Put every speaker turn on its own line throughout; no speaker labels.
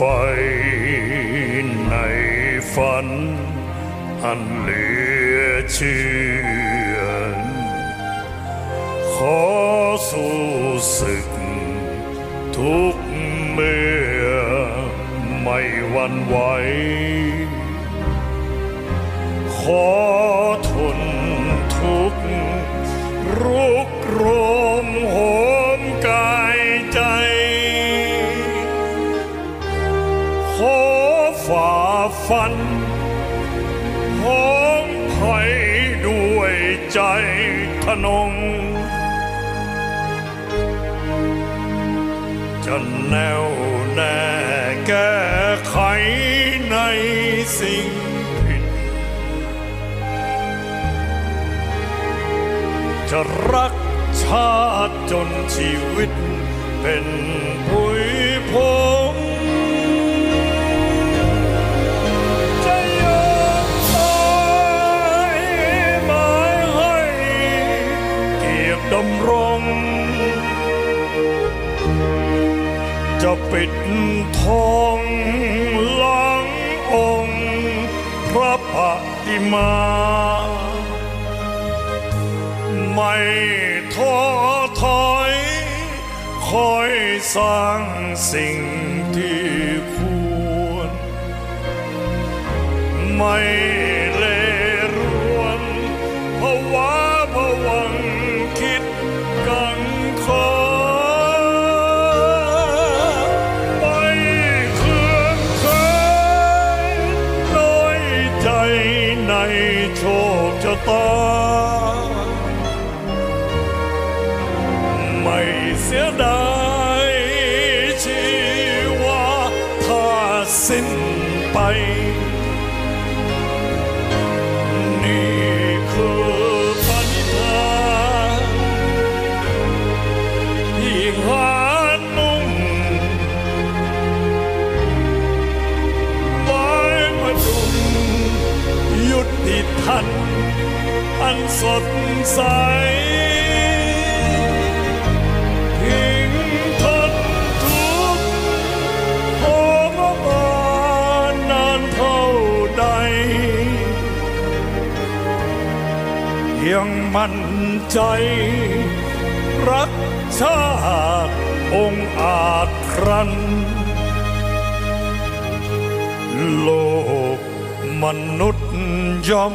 ไฟในฝัน อันเหลือเชื่อ ขอสู้ศึก ทุกเมื่อไม่หวันไหวขอ นง จะแน่วแน่แก้ไขในสิ่งผิด จะรักชาติจนชีวิตเป็นผุยพง จะปิดทองหลังองค์พระปฏิมา ไม่ท้อถอยคอยสร้างสิ่งที่ควร ไม่ สดใสทิ้งทนทุกข์ทรมานนานเท่าใดยังมั่นใจ รักชาติองอาจครัน โลกมนุษย์ย่อม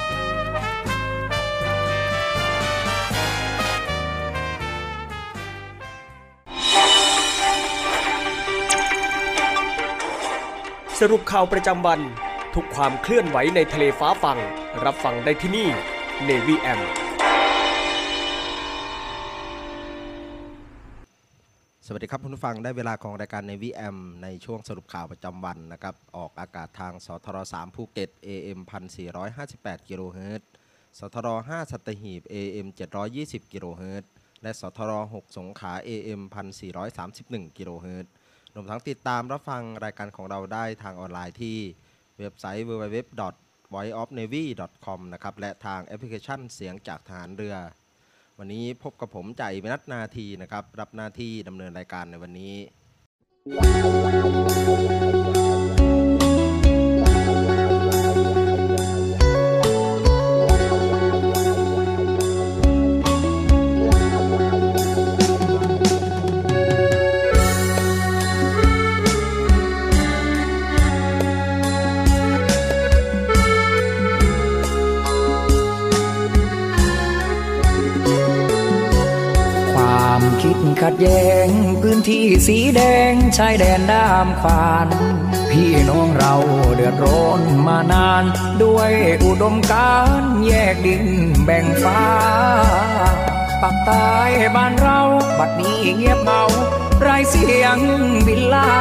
สรุปข่าวประจำวัน ทุกความเคลื่อนไหวในทะเลฟ้าฟัง รับฟังได้ที่นี่ Navy M
สวัสดีครับคุณผู้ฟังได้เวลาของรายการในวีแอมในช่วงสรุปข่าวประจำวันนะครับ ออกอากาศทางสทร3ภูเก็ต AM 1458กิโลเฮิรตซ์สทร5สัตหีบ AM 720กิโลเฮิรตซ์และสทร6สงขลา AM 1431กิโลเฮิรตซ์ รวมทั้งติดตามรับฟังรายการของเราได้ทางออนไลน์ที่เว็บไซต์ www.voiceofnavy.com นะครับ และทางแอปพลิเคชันเสียงจากทหารเรือ วันนี้พบกับผมใจมนัทนาทีนะครับ รับหน้าที่ดำเนินรายการในวันนี้
ขัดแย้งพื้นที่สีแดงชายแดนด้ามขวาน พี่น้องเราเดือดร้อนมานาน ด้วยอุดมการแยกดินแบ่งฟ้าปักใต้บ้านเราบัดนี้เงียบเงาไรเสียงบินลา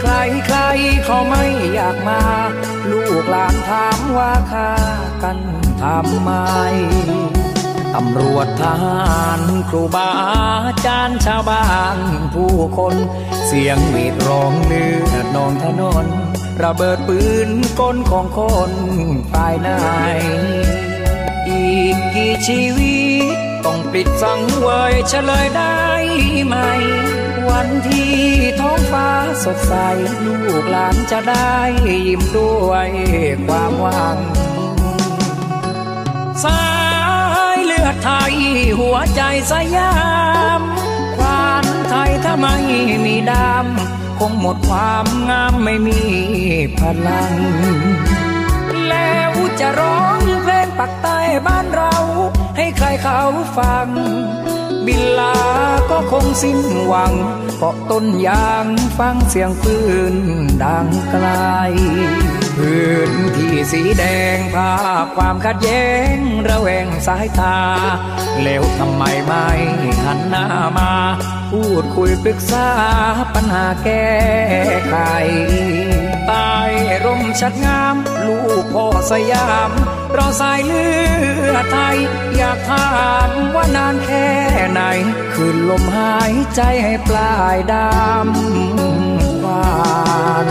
ใครใครเขาไม่อยากมา ลูกหลานถามว่าค่ากันทำไม ตำรวจทหารครูบาอาจารย์ชาวบ้านผู้คน เสียงหวีดร้องเลือดนองถนน ระเบิดปืนก้นของคนภายในอีกกี่ชีวิต ต้องปิดสังเวยเฉลยได้ไหม วันที่ท้องฟ้าสดใส ลูกหลานจะได้ยิ้มด้วยความหวังสา ไทยหัวใจสยามควานไทยถ้าไม่มีดำคงหมดความงามไม่มีพลัง แล้วจะร้องเพลงปักใต้บ้านเรา ให้ใครเขาฟัง บินลาก็คงสิ้นหวังเกาะต้นยางฟังเสียงปืนดังไกล พื้นที่สีแดงภาพความขัดแย้งระแวงสายตา แล้วทำไมไม่หันหน้ามา พูดคุยปรึกษาปัญหาแก้ไขใต้ร่มชัดงาม ลูกพ่อสยามเราสายเลือดไทย อยากถามว่านานแค่ไหน คืนลมหายใจให้ปลายดำหวาน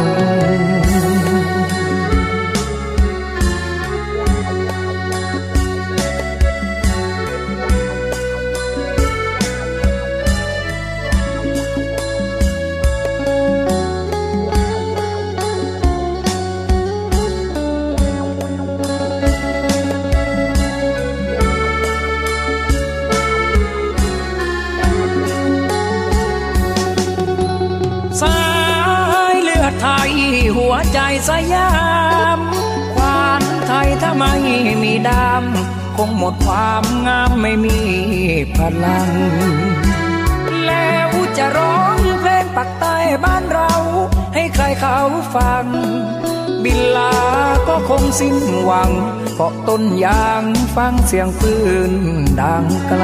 สยามควานไทยถ้าไม่มีดำคงหมดความงามไม่มีพลัง แล้วจะร้องเพลงปักใต้บ้านเรา ให้ใครเขาฟัง บินลาก็คงสิ้นหวังเกาะต้นยางฟังเสียงปืนดังไกล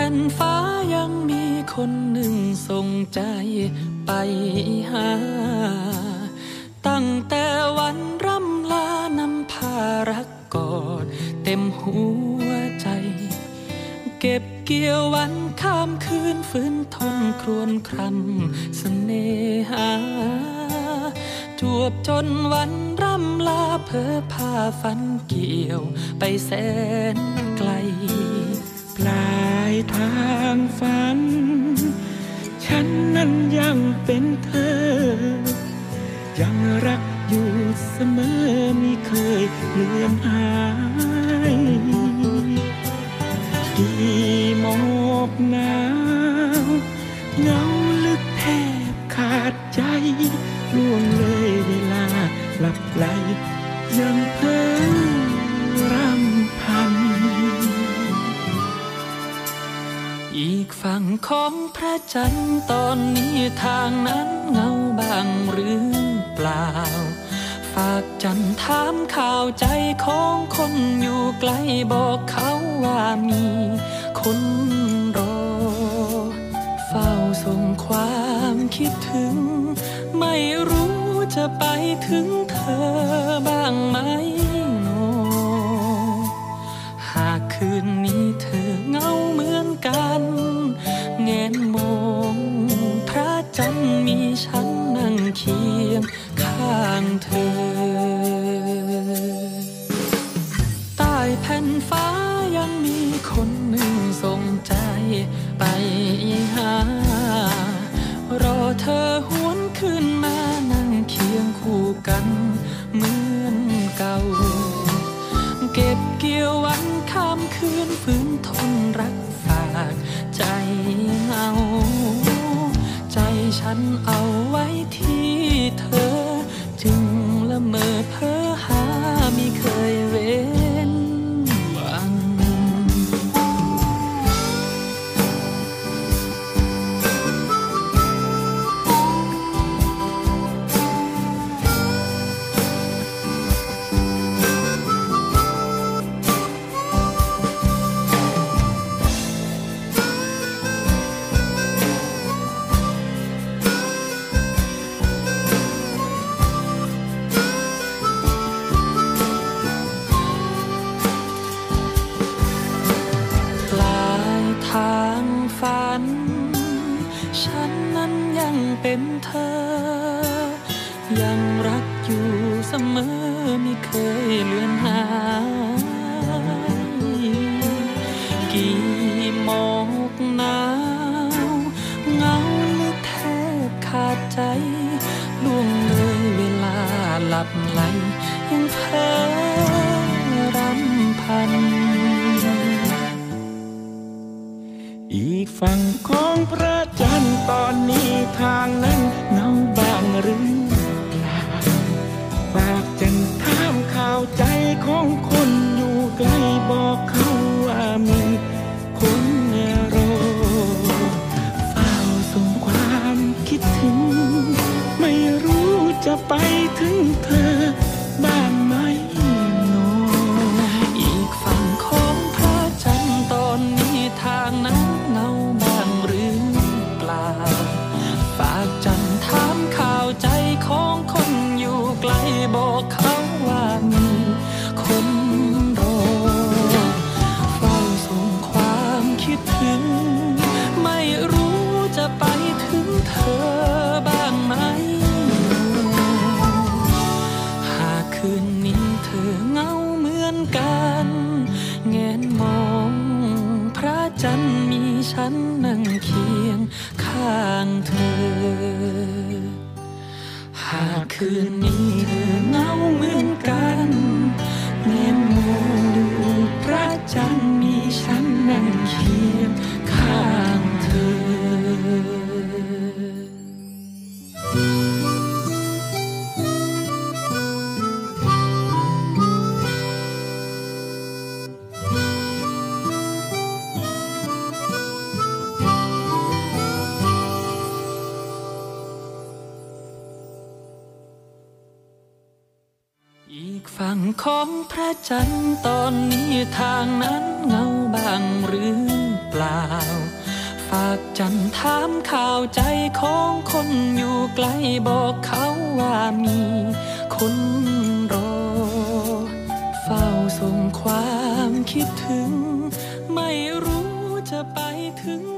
ผ่นฟ้ายังมีคนหนึ่งส่งใจไปหา ล่า ฝากจันถามข่าวใจของคนอยู่ไกลบอกเขาว่ามีคนรอ เฝ้าส่งความคิดถึง ไม่รู้จะไปถึงเธอบ้างไหมางเธอ
ใต้แผ่นฟ้ายังมีคนหนึ่งส่งใจไปหา รอเธอหวนขึ้นมานั่
งเคียงคู่กันเหมือนเก่า เก็
บเกี่ยววันข้ามคืนฝืนทนรักฝากใจเอาใจ
ฉันเอาไว้ที่เธอ เมอเพ้อหาไม่เคยเว้ ยังเป็นเธอ ยังรักอยู่เสมอไม่เคยเลือนหายกี่หมอกหนาวเงาลึกแทบขาดใจล่วงเลยเวลาหลับไหลยังเพ้อรำพัน
อีกฝั่งของพระจันทร์ ตอนนี้ทางนั้นเงาบางหรือเปล่าฝากจันถามข่าวใจของคนอยู่ไกลบอกเขาว่ามีคนรอเฝ้าส่งความคิดถึง ไม่รู้จะไปถึงเธอ
คืน จันตอนนี้ทางนั้นเงาบางหรือเปล่า ฝากจันถามข่าวใจของคนอยู่ไกลบอกเขาว่ามีคนรอ เฝ้าส่งความคิดถึง ไม่รู้จะไปถึง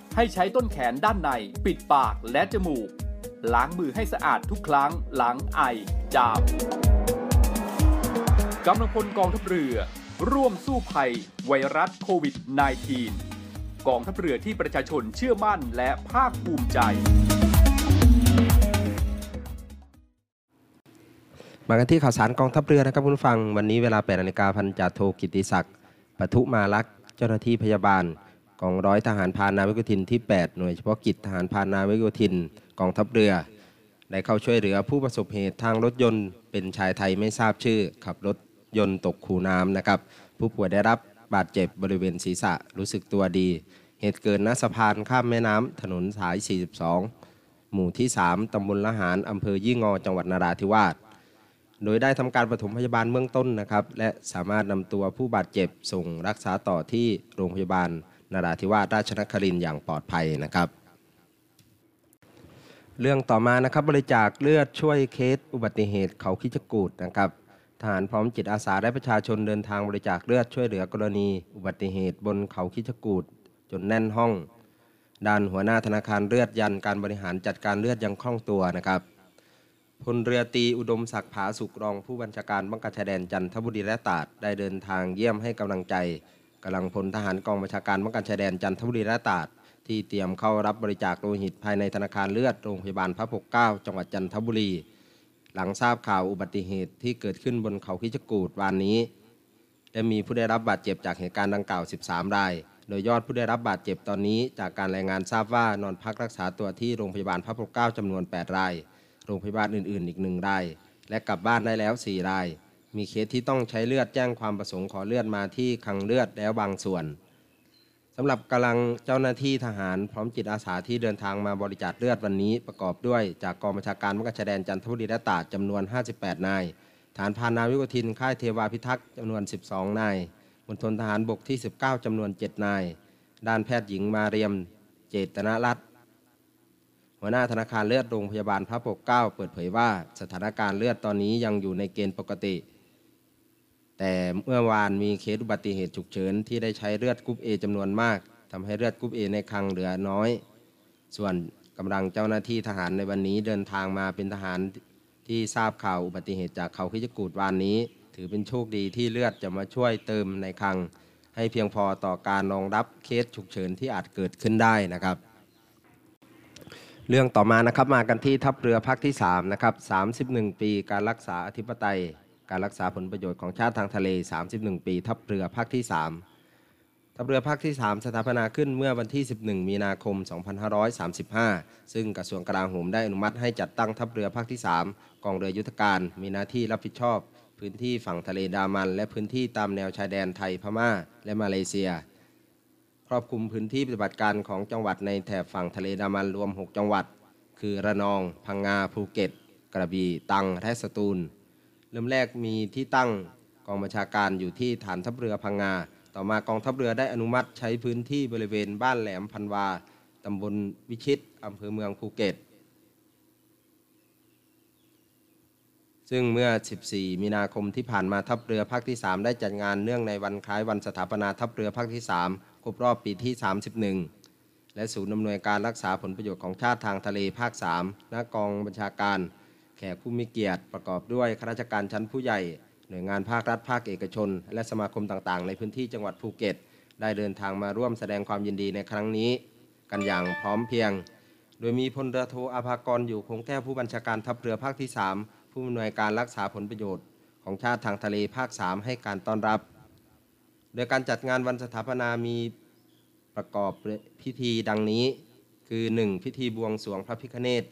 ให้ใช้ต้นแขนด้านใน ปิดปากและจมูก ล้างมือให้สะอาดทุกครั้งหลังไอ จามกำลังพลกองทัพเรือ ร่วมสู้ภัย ไวรัสโควิด -19 กองทัพเรือที่ประชาชนเชื่อมั่นและภาคภูมิใจ
มากันที่ข่าวสารกองทัพเรือนะครับคุณฟัง วันนี้เวลา8นาฬิกาพันจ่าโทกิติศักดิ์ปทุมาลักษ์เจ้าหน้าที่พยาบาล องร้อยทหารพานาวิกโยธินที่ 8 หน่วยเฉพาะกิจทหารพานาวิกโยธินกองทัพเรือ ได้เข้าช่วยเหลือผู้ประสบเหตุทางรถยนต์เป็นชายไทยไม่ทราบชื่อ ขับรถยนต์ตกคูน้ำนะครับ ผู้ป่วยได้รับบาดเจ็บบริเวณศีรษะรู้สึกตัวดี เหตุเกิดณสะพานข้ามแม่น้ำถนนสาย 42 หมู่ที่ 3 ตำบลละหารอำเภอยี่งอจังหวัดนราธิวาสโดยได้ทำการปฐมพยาบาลเบื้องต้นนะครับ และสามารถนำตัวผู้บาดเจ็บส่งรักษาต่อที่โรงพยาบาล นราธิวาสราชนครินอย่างปลอดภัยนะครับ เรื่องต่อมานะครับบริจาคเลือดช่วยเคสอุบัติเหตุเขาคิจกูดนะครับทหารพร้อมจิตอาสาและประชาชนเดินทางบริจาคเลือดช่วยเหลือกรณี อุบัติเหตุบนเขาคิจกูดจนแน่นห้องด้านหัวหน้าธนาคารเลือดยันการบริหารจัดการเลือดยังคล่องตัวนะครับพลเรือตีอุดมศักดิ์ผาสุกรองผู้บัญชาการบังกาชายแดนจันทบุรีและตราดได้เดินทางเยี่ยมให้กำลังใจ กำลังพลทหารกองบัญชาการบังการชายแดนจันทบุรีและตาดที่เตรียมเข้ารับบริจาคโลหิตภายในธนาคารเลือดโรงพยาบาลพระปกเกล้าจังหวัดจันทบุรี หลังทราบข่าวอุบัติเหตุที่เกิดขึ้นบนเขาคิจกูดวันนี้ และมีผู้ได้รับบาดเจ็บจากเหตุการณ์ดังกล่าว 13 ราย โดยยอดผู้ได้รับบาดเจ็บตอนนี้ จากการรายงานทราบว่านอนพักรักษาตัวที่โรงพยาบาลพระปกเกล้าจำนวน 8 ราย โรงพยาบาลอื่น ๆ อีกหนึ่งราย และกลับบ้านได้แล้ว 4 ราย มีเคสที่ต้องใช้เลือดแจ้งความประสงค์ขอเลือดมาที่คลังเลือดแล้วบางส่วนสำหรับกำลังเจ้าหน้าที่ทหารพร้อมจิตอาสาที่เดินทางมาบริจาคเลือดวันนี้ประกอบด้วย จากกองบัญชาการมักชายแดนจันทบุรีและตาดจำนวน 58 นาย ทหารพรานนาวิกโยธินค่ายเทวาพิทักษ์จำนวน 12 นายมณฑลทหารบกที่ 19 จำนวน 7 นาย ด้านแพทย์หญิงมาเรียม เจตนรัตน์หัวหน้าธนาคารเลือดโรงพยาบาลพระปกเกล้าเปิดเผยว่า สถานการณ์เลือดตอนนี้ยังอยู่ในเกณฑ์ปกติ แต่เมื่อวานมีเคสอุบัติเหตุฉุกเฉินที่ได้ใช้เลือดกรุ๊ปเอจำนวนมากทำให้เลือดกรุ๊ปเอในคลังเหลือน้อย ส่วนกำลังเจ้าหน้าที่ทหารในวันนี้เดินทางมาเป็นทหารที่ทราบข่าวอุบัติเหตุจากเขาคิจกูดวานนี้ ถือเป็นโชคดีที่เลือดจะมาช่วยเติมในคลัง ให้เพียงพอต่อการรองรับเคสฉุกเฉินที่อาจเกิดขึ้นได้นะครับ เรื่องต่อมานะครับมากันที่ทัพเรือภาคที่3นะครับ31 ปีการรักษาอธิปไตย การรักษาผลประโยชน์ของชาติทางทะเล 31 ปี ทัพเรือภาคที่ 3 ทัพเรือภาคที่ 3 สถาปนาขึ้นเมื่อวันที่ 11 มีนาคม 2535 ซึ่งกระทรวงกลาโหมได้อนุมัติให้จัดตั้งทัพเรือภาคที่ 3 กองเรือยุทธการ มีหน้าที่รับผิดชอบ พื้นที่ฝั่งทะเลดามัน และพื้นที่ตามแนวชายแดนไทยพม่า และมาเลเซีย ครอบคลุมพื้นที่ปฏิบัติการของจังหวัดในแถบฝั่งทะเลดามันรวม 6 จังหวัด คือระนอง พังงาภูเก็ต กระบี่ ตัง และสตูล เริ่มแรกมีที่ตั้งกองบัญชาการอยู่ที่ฐานทัพเรือพังงา ต่อมากองทัพเรือได้อนุมัติใช้พื้นที่บริเวณบ้านแหลมพันวาตำบลวิชิตอำเภอเมืองภูเก็ต ซึ่งเมื่อ 14 มีนาคมที่ผ่านมาทัพเรือภาคที่ 3 ได้จัดงานเนื่องในวันคล้ายวันสถาปนาทัพเรือภาคที่ 3 ครบรอบปีที่ 31 และศูนย์อำนวยการรักษาผลประโยชน์ของชาติทางทะเลภาค 3 ณ กองบัญชาการ แขกผู้มีเกียรติประกอบด้วยข้าราชการชั้นผู้ใหญ่ หน่วยงานภาครัฐภาคเอกชน และสมาคมต่างๆ ในพื้นที่จังหวัดภูเก็ต ได้เดินทางมาร่วมแสดงความยินดีในครั้งนี้ กันอย่างพร้อมเพียง โดยมีพลเรือโทอาภากรอยู่คงแก้วผู้บัญชาการทัพเรือภาคที่ 3 ผู้อำนวยการรักษาผลประโยชน์ ของชาติทางทะเลภาค 3 ให้การต้อนรับ โดยการจัดงานวันสถาปนามีประกอบพิธีดังนี้ คือ 1. พิธีบวงสรวงพระพิฆเนศ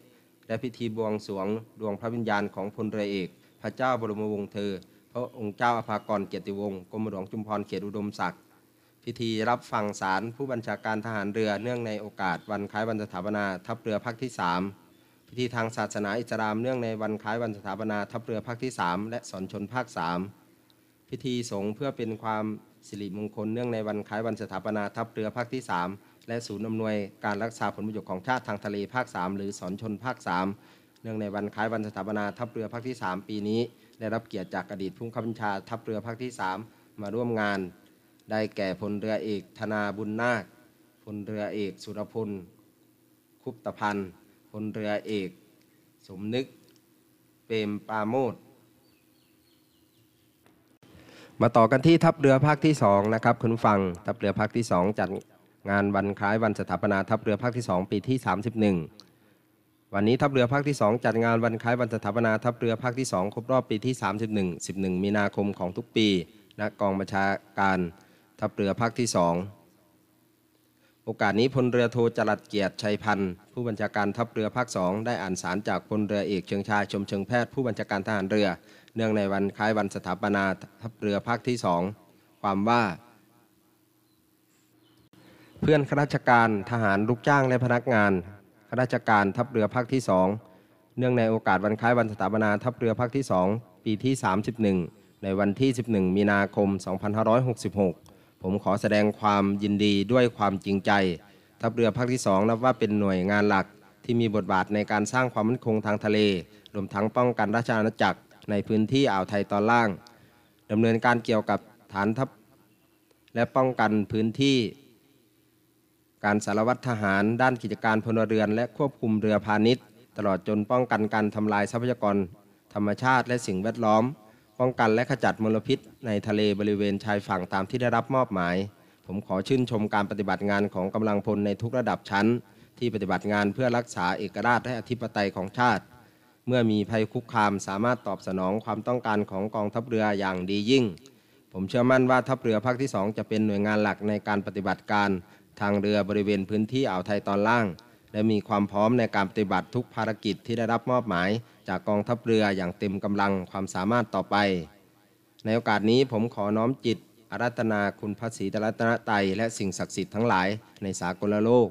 และพิธีบวงสรวงดวงพระวิญญาณของพลเรือเอก พระเจ้าบรมวงศ์เธอ พระองค์เจ้าอภากรเกียรติวงศ์กรมหลวงจุมพรเขตอุดมศักดิ์พิธีรับฟังสารผู้บัญชาการทหารเรือเนื่องในโอกาสวันคล้ายวันสถาปนาทัพเรือภาคที่ 3 พิธีทางศาสนาอิสลามเนื่องในวันคล้ายวันสถาปนาทัพเรือภาคที่ 3 และสอนชนภาค 3 พิธีสงฆ์เพื่อเป็นความสิริมงคลเนื่องในวันคล้ายวันสถาปนาทัพเรือภาคที่ 3 และศูนย์อำนวยการรักษาผลประโยชน์ของชาติทางทะเลภาค 3 หรือสอนชนภาค 3 เนื่องในวันคล้ายวันสถาปนาทัพเรือภาคที่ 3 ปีนี้ ได้รับเกียรติจากอดีตผู้บังคับบัญชาทัพเรือภาคที่ 3 มาร่วมงาน ได้แก่พลเรือเอกธนาบุญนาคพลเรือเอกสุรพลคุปตพันธ์พลเรือเอก สมนึกเปรมปาโมดมาต่อกันที่ทัพเรือภาคที่2นะครับคุณฟังทัพเรือภาคที่ 2 จัด งานวันคล้ายวันสถาปนาทัพเรือภาคที่ 2 ปีที่ 31 วันนี้ทัพเรือภาคที่ 2 จัดงานวันคล้ายวันสถาปนาทัพเรือภาคที่ 2 ครบรอบปีที่ 31 11 มีนาคมของทุกปีณกองบัญชาการทัพเรือภาคที่ 2 โอกาสนี้พลเรือโทจรัสเกียรติชัยพันธ์ผู้บัญชาการทัพเรือภาค 2 ได้อ่านสารจากพลเรือเอกเชิงชายชมเชิงแพทย์ผู้บัญชาการทหารเรือ เนื่องในวันคล้ายวันสถาปนาทัพเรือภาคที่ 2 ความว่า เพื่อนข้าราชการทหารลูกจ้างและพนักงานข้าราชการทัพเรือภาคที่2เนื่องในโอกาสวันคล้ายวันสถาปนาทัพเรือภาคที่2ปีที่ 31 ในวันที่ 11 มีนาคม 2566 ผมขอแสดงความยินดีด้วยความจริงใจ ทัพเรือภาคที่2นับว่าเป็นหน่วยงานหลักที่มีบทบาทในการสร้างความมั่นคงทางทะเล รวมทั้งป้องกันราชอาณาจักรในพื้นที่อ่าวไทยตอนล่างดำเนินการเกี่ยวกับฐานทัพและป้องกันพื้นที่ การสารวัตรทหาร ด้านกิจการพลเรือน และควบคุมเรือพาณิชย์ ตลอดจนป้องกันการทำลายทรัพยากร ธรรมชาติและสิ่งแวดล้อม ป้องกันและขจัดมลพิษ ในทะเลบริเวณชายฝั่งตามที่ได้รับมอบหมาย ผมขอชื่นชมการปฏิบัติงานของกำลังพลในทุกระดับชั้น ที่ปฏิบัติงานเพื่อรักษาเอกราชและอธิปไตยของชาติ เมื่อมีภัยคุกคามสามารถตอบสนองความต้องการของกองทัพเรืออย่างดียิ่ง ผมเชื่อมั่นว่าทัพเรือภาคที่ 2 จะเป็นหน่วยงานหลักในการปฏิบัติการ ทางเรือบริเวณพื้นที่อ่าวไทยตอนล่าง และมีความพร้อมในการปฏิบัติทุกภารกิจที่ได้รับมอบหมาย จากกองทัพเรืออย่างเต็มกำลังความสามารถต่อไป ในโอกาสนี้ผมขอน้อมจิตอารัตนาคุณพระศรีตรัตนตยและสิ่งศักดิ์สิทธิ์ทั้งหลายในสากลโลก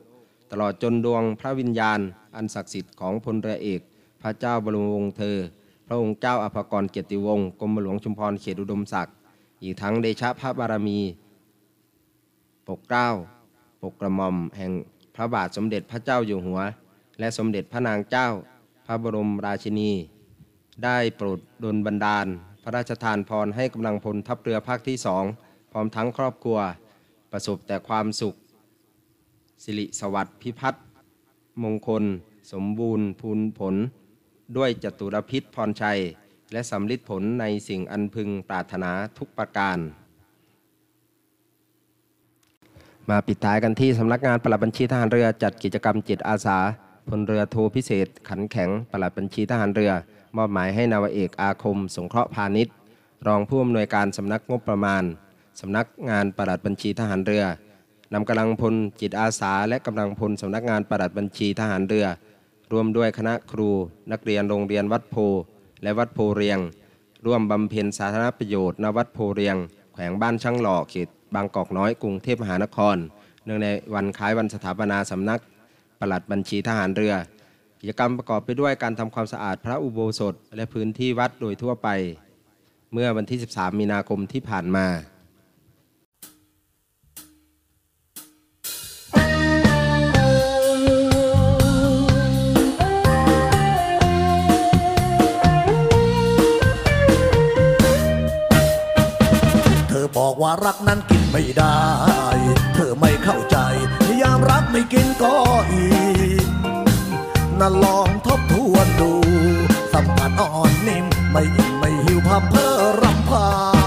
ตลอดจนดวงพระวิญญาณ อันศักดิ์สิทธิ์ของพลเรือเอก พระเจ้าบรมวงศ์เธอ พระองค์เจ้าอภากรเกียรติวงศ์กรมหลวงชุมพรเขตอุดมศักดิ์อีกทั้งเดชะพระบารมี ปกเกล้า ปกกระหม่อมแห่งพระบาทสมเด็จพระเจ้าอยู่หัว และสมเด็จพระนางเจ้า พระบรมราชินี ได้โปรดดลบันดาล พระราชทานพรให้กำลังพลทัพเรือภาคที่สองพร้อมทั้งครอบครัว ประสบแต่ความสุข สิริสวัสดิ์พิพัฒน์มงคล สมบูรณ์พูนผล ด้วยจตุรพิษพรชัย และสำลิดผลในสิ่งอันพึงปรารถนาทุกประการ มาปิดท้ายกันที่สำนักงานปลัดบัญชีทหารเรือจัดกิจกรรมจิตอาสาพลเรือโทพิเศษ ขันแข็งปลัดบัญชีทหารเรือ มอบหมายให้นาวเอกอาคม สงเคราะห์พาณิชย์ รองผู้อำนวยการสำนักงบประมาณสำนักงานปลัดบัญชีทหารเรือนำกำลังพลจิตอาสา และกำลังพลสำนักงานปลัดบัญชีทหารเรือ รวมด้วยคณะครู นักเรียนโรงเรียนวัดโพ และวัดโพเรียง ร่วมบำเพ็ญสาธารณประโยชน์ณวัดโพเรียง แขวงบ้านช่างหล่อเขต บางกอกน้อยกรุงเทพมหานคร เนื่องในวันคล้ายวันสถาปนาสำนักปลัดบัญชีทหารเรือ กิจกรรมประกอบไปด้วยการทำความสะอาดพระอุโบสถ และพื้นที่วัดโดยทั่วไป เมื่อวันที่ 13 มีนาคมที่ผ่านมา
บอกว่ารักนั้นกินไม่ได้ เธอไม่เข้าใจ ยามรักไม่กินก็อีกน่าลองทบทวนดู สัมผัสอ่อนนิ่ม ไม่อิ่มไม่หิวพับเพอรำพา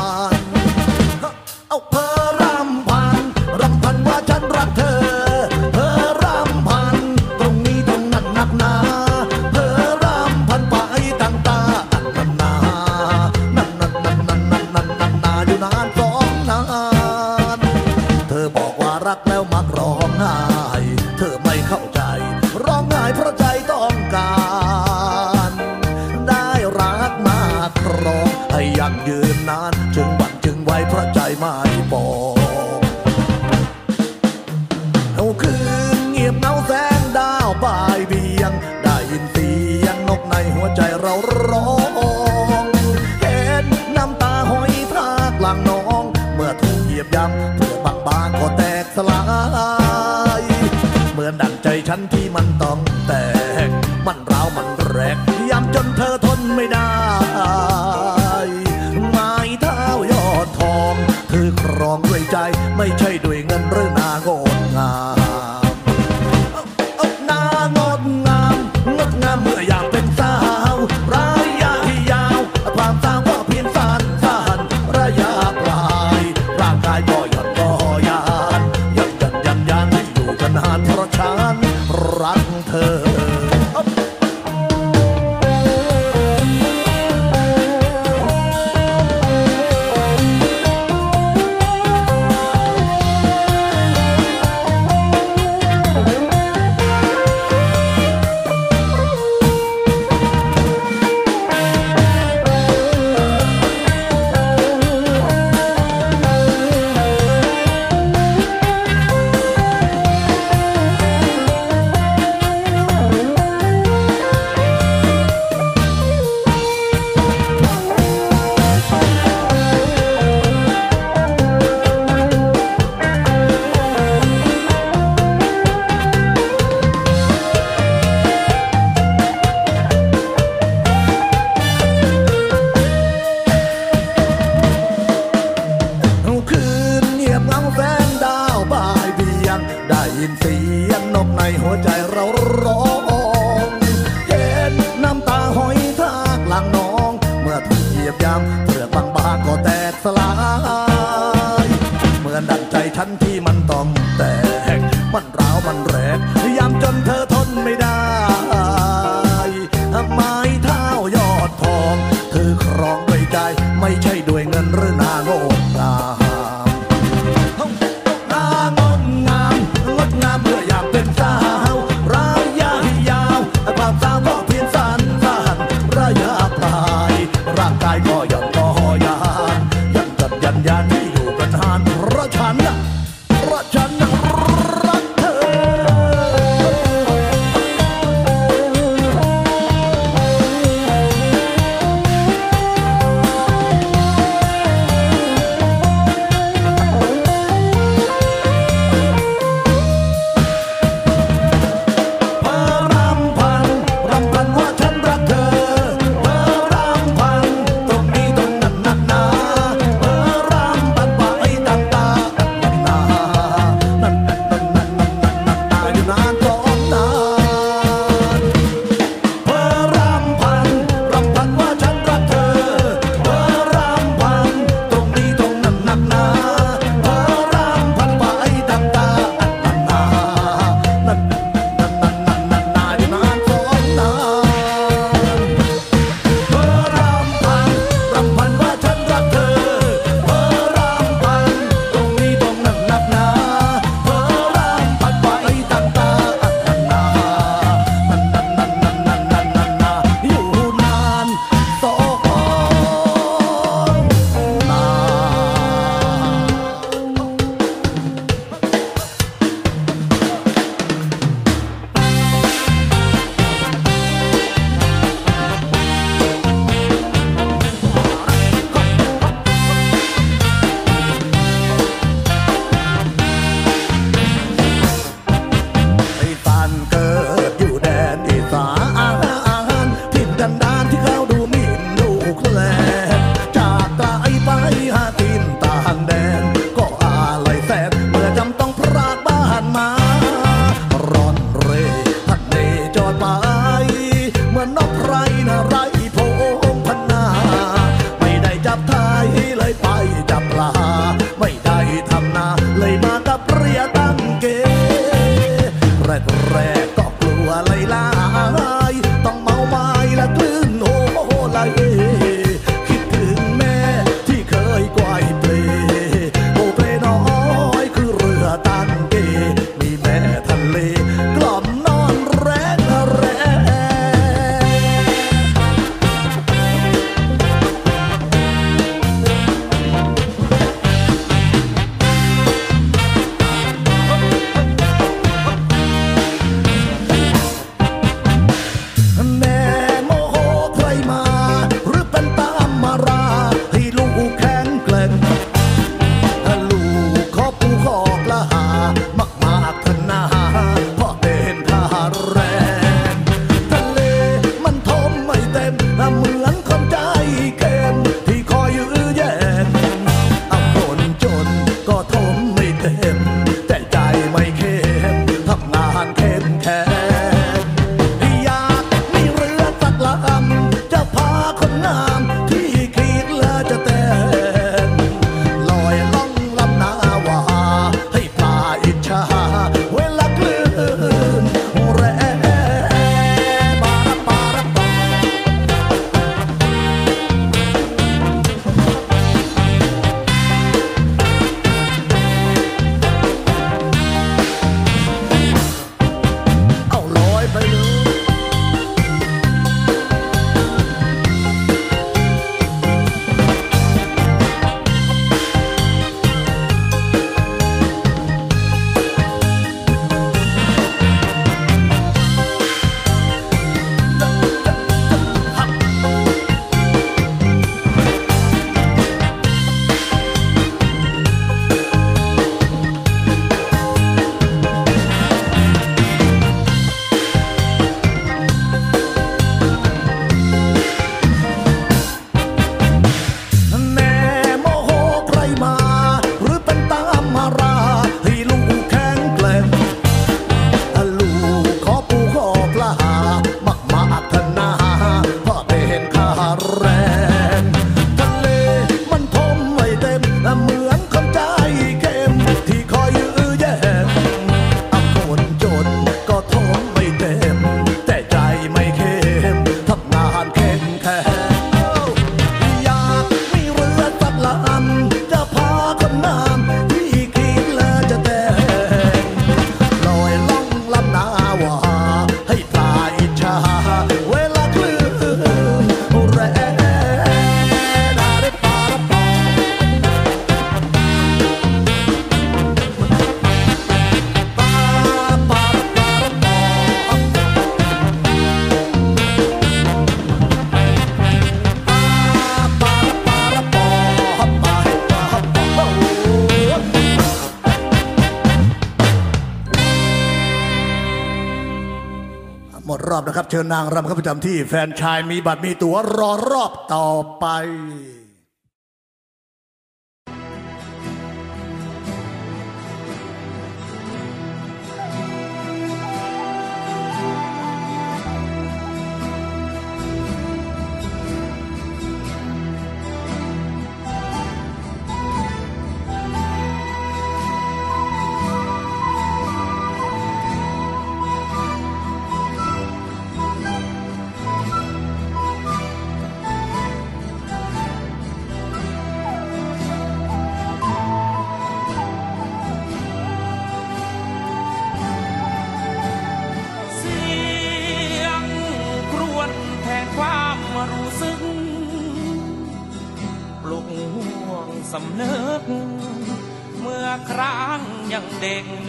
เชิญนางรำเข้าประจำที่ แฟนชายมีบัตรมีตั๋วรอรอบต่อไป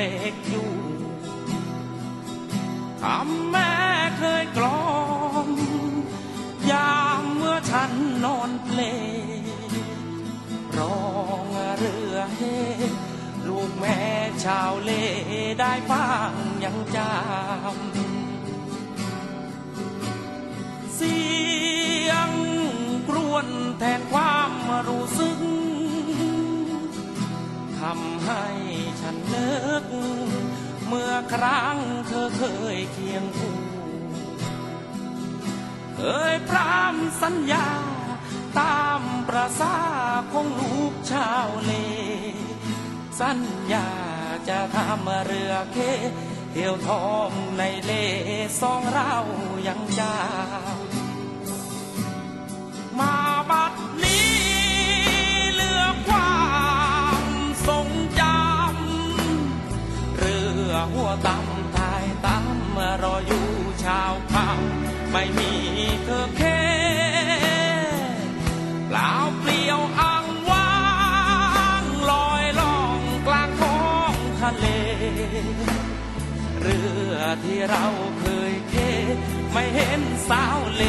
เไม่มีเธอเคเปล่าเปลี่ยวอ้างว้างลอยล่องกลางท้องทะเล เรือที่เราเคยเค ไม่เห็นสาวเล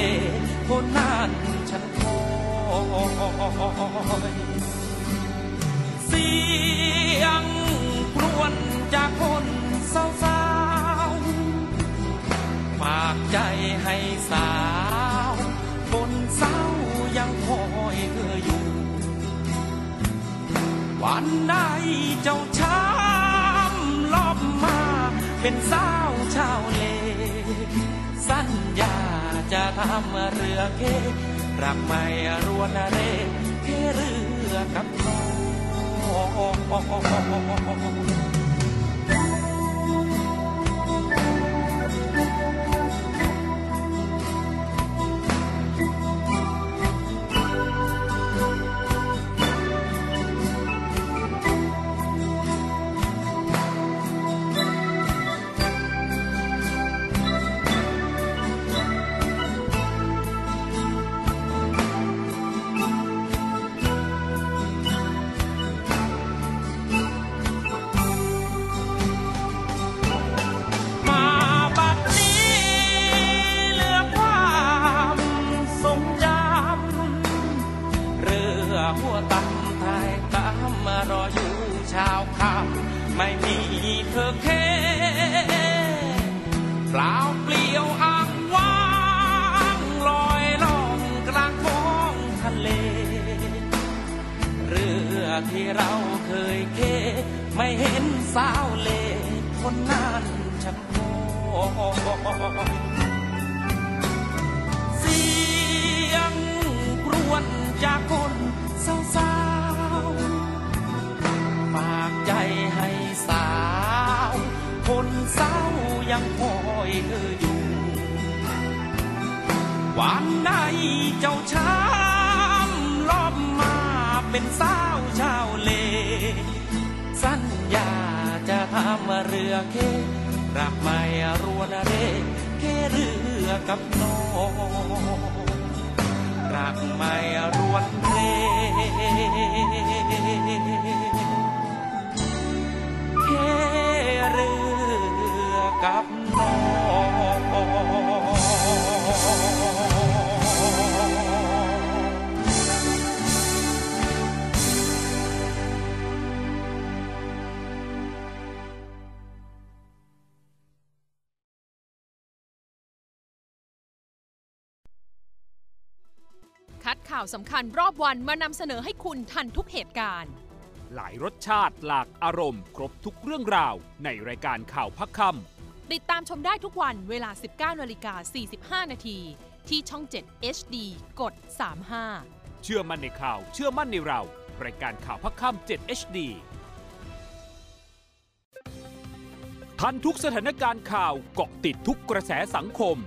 คนนั้นฉันคอยเสียงครวญจากคนสาวๆ ฝากใจให้สาวคนเศร้ายังคอยเธออยู่ วันใดเจ้าช้ำลอบมาเป็นสาวชาวเลสัญญาจะทำเรือเครักไม่รวนเรเคเรือกับน้อง ที่เราเคยเค ไม่เห็นสาวเลคนนั้นฉันคอยเสียงกรวนจากคนสาวๆฝากใจให้สาว คนเศร้ายังคอยเธออยู่ วันไหนเจ้าช้ำลอบมาเป็นสาว สัญญาเรือเครักไม่รวนเรเคเรือกับน้องรักไม่รวนเพลเฮเรือกับน้อง
ข่าวสำคัญรอบวันมานำเสนอให้คุณทันทุกเหตุการณ์
หลายรสชาติหลากอารมณ์ ครบทุกเรื่องราว ในรายการข่าวพักค
ติดตามชมได้ทุกวันเวลา 19นาฬิกา45 นาที ที่ช่อง 7 HD กด 35ำ
เชื่อมั่นในข่าวเชื่อมั่นในเรา รายการข่าวพักคำ7 HD ทันทุกสถานการณ์ข่าวเกาะติดทุกกระแสสังคม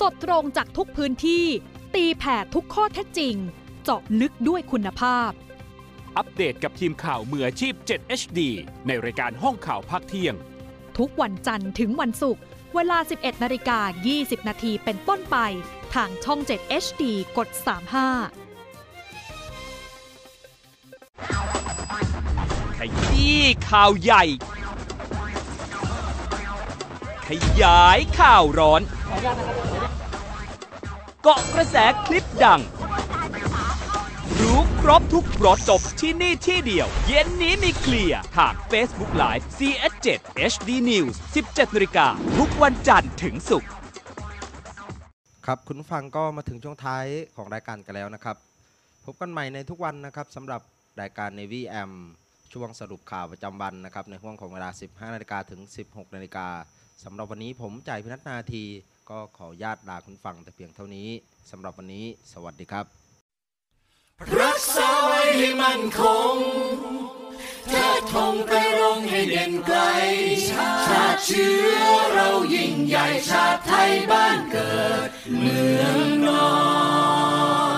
สดตรงจากทุกพื้นที่ ตีแผ่ทุกข้อเท็จจริง เจาะลึกด้วยคุณภาพ
อัปเดตกับทีมข่าวมืออาชีพ 7 HD ในรายการห้องข่าวภาคเที่ยง
ทุกวันจันทร์ถึงวันศุกร์เวลา 11นาฬิกา20 นาทีเป็นต้นไป ทางช่อง 7 HD กด 35
ขยี้ข่าวใหญ่ ขยายข่าวร้อน เกาะกระแสคลิปดัง รู้ครบทุกรสจบที่นี่ที่เดียว เย็นนี้มีเคลียร์ทาง Facebook Live CS7 HD News 17นาฬิกาทุกวันจันทร์ถึงศุกร์
ครับคุณฟังก็มาถึงช่วงท้ายของรายการกันแล้วนะครับ พบกันใหม่ในทุกวันนะครับสำหรับรายการ Navy AM ช่วงสรุปข่าวประจำวันนะครับในห่วงของเวลา 15 นาฬิกาถึง 16 นาฬิกาสำหรับวันนี้ผมจ่ายพินัทนาที ก็ขอญาตลาคุณฟังแต่เพียงเท่านี้สำหรับวันนี้ สวัสดีครับ
รักษาไว้ให้มันคงเธอทงไปรงให้เด่นไกล ชาติเชื้อเรายิ่งใหญ่ชาติไทยบ้านเกิด เมืองนอน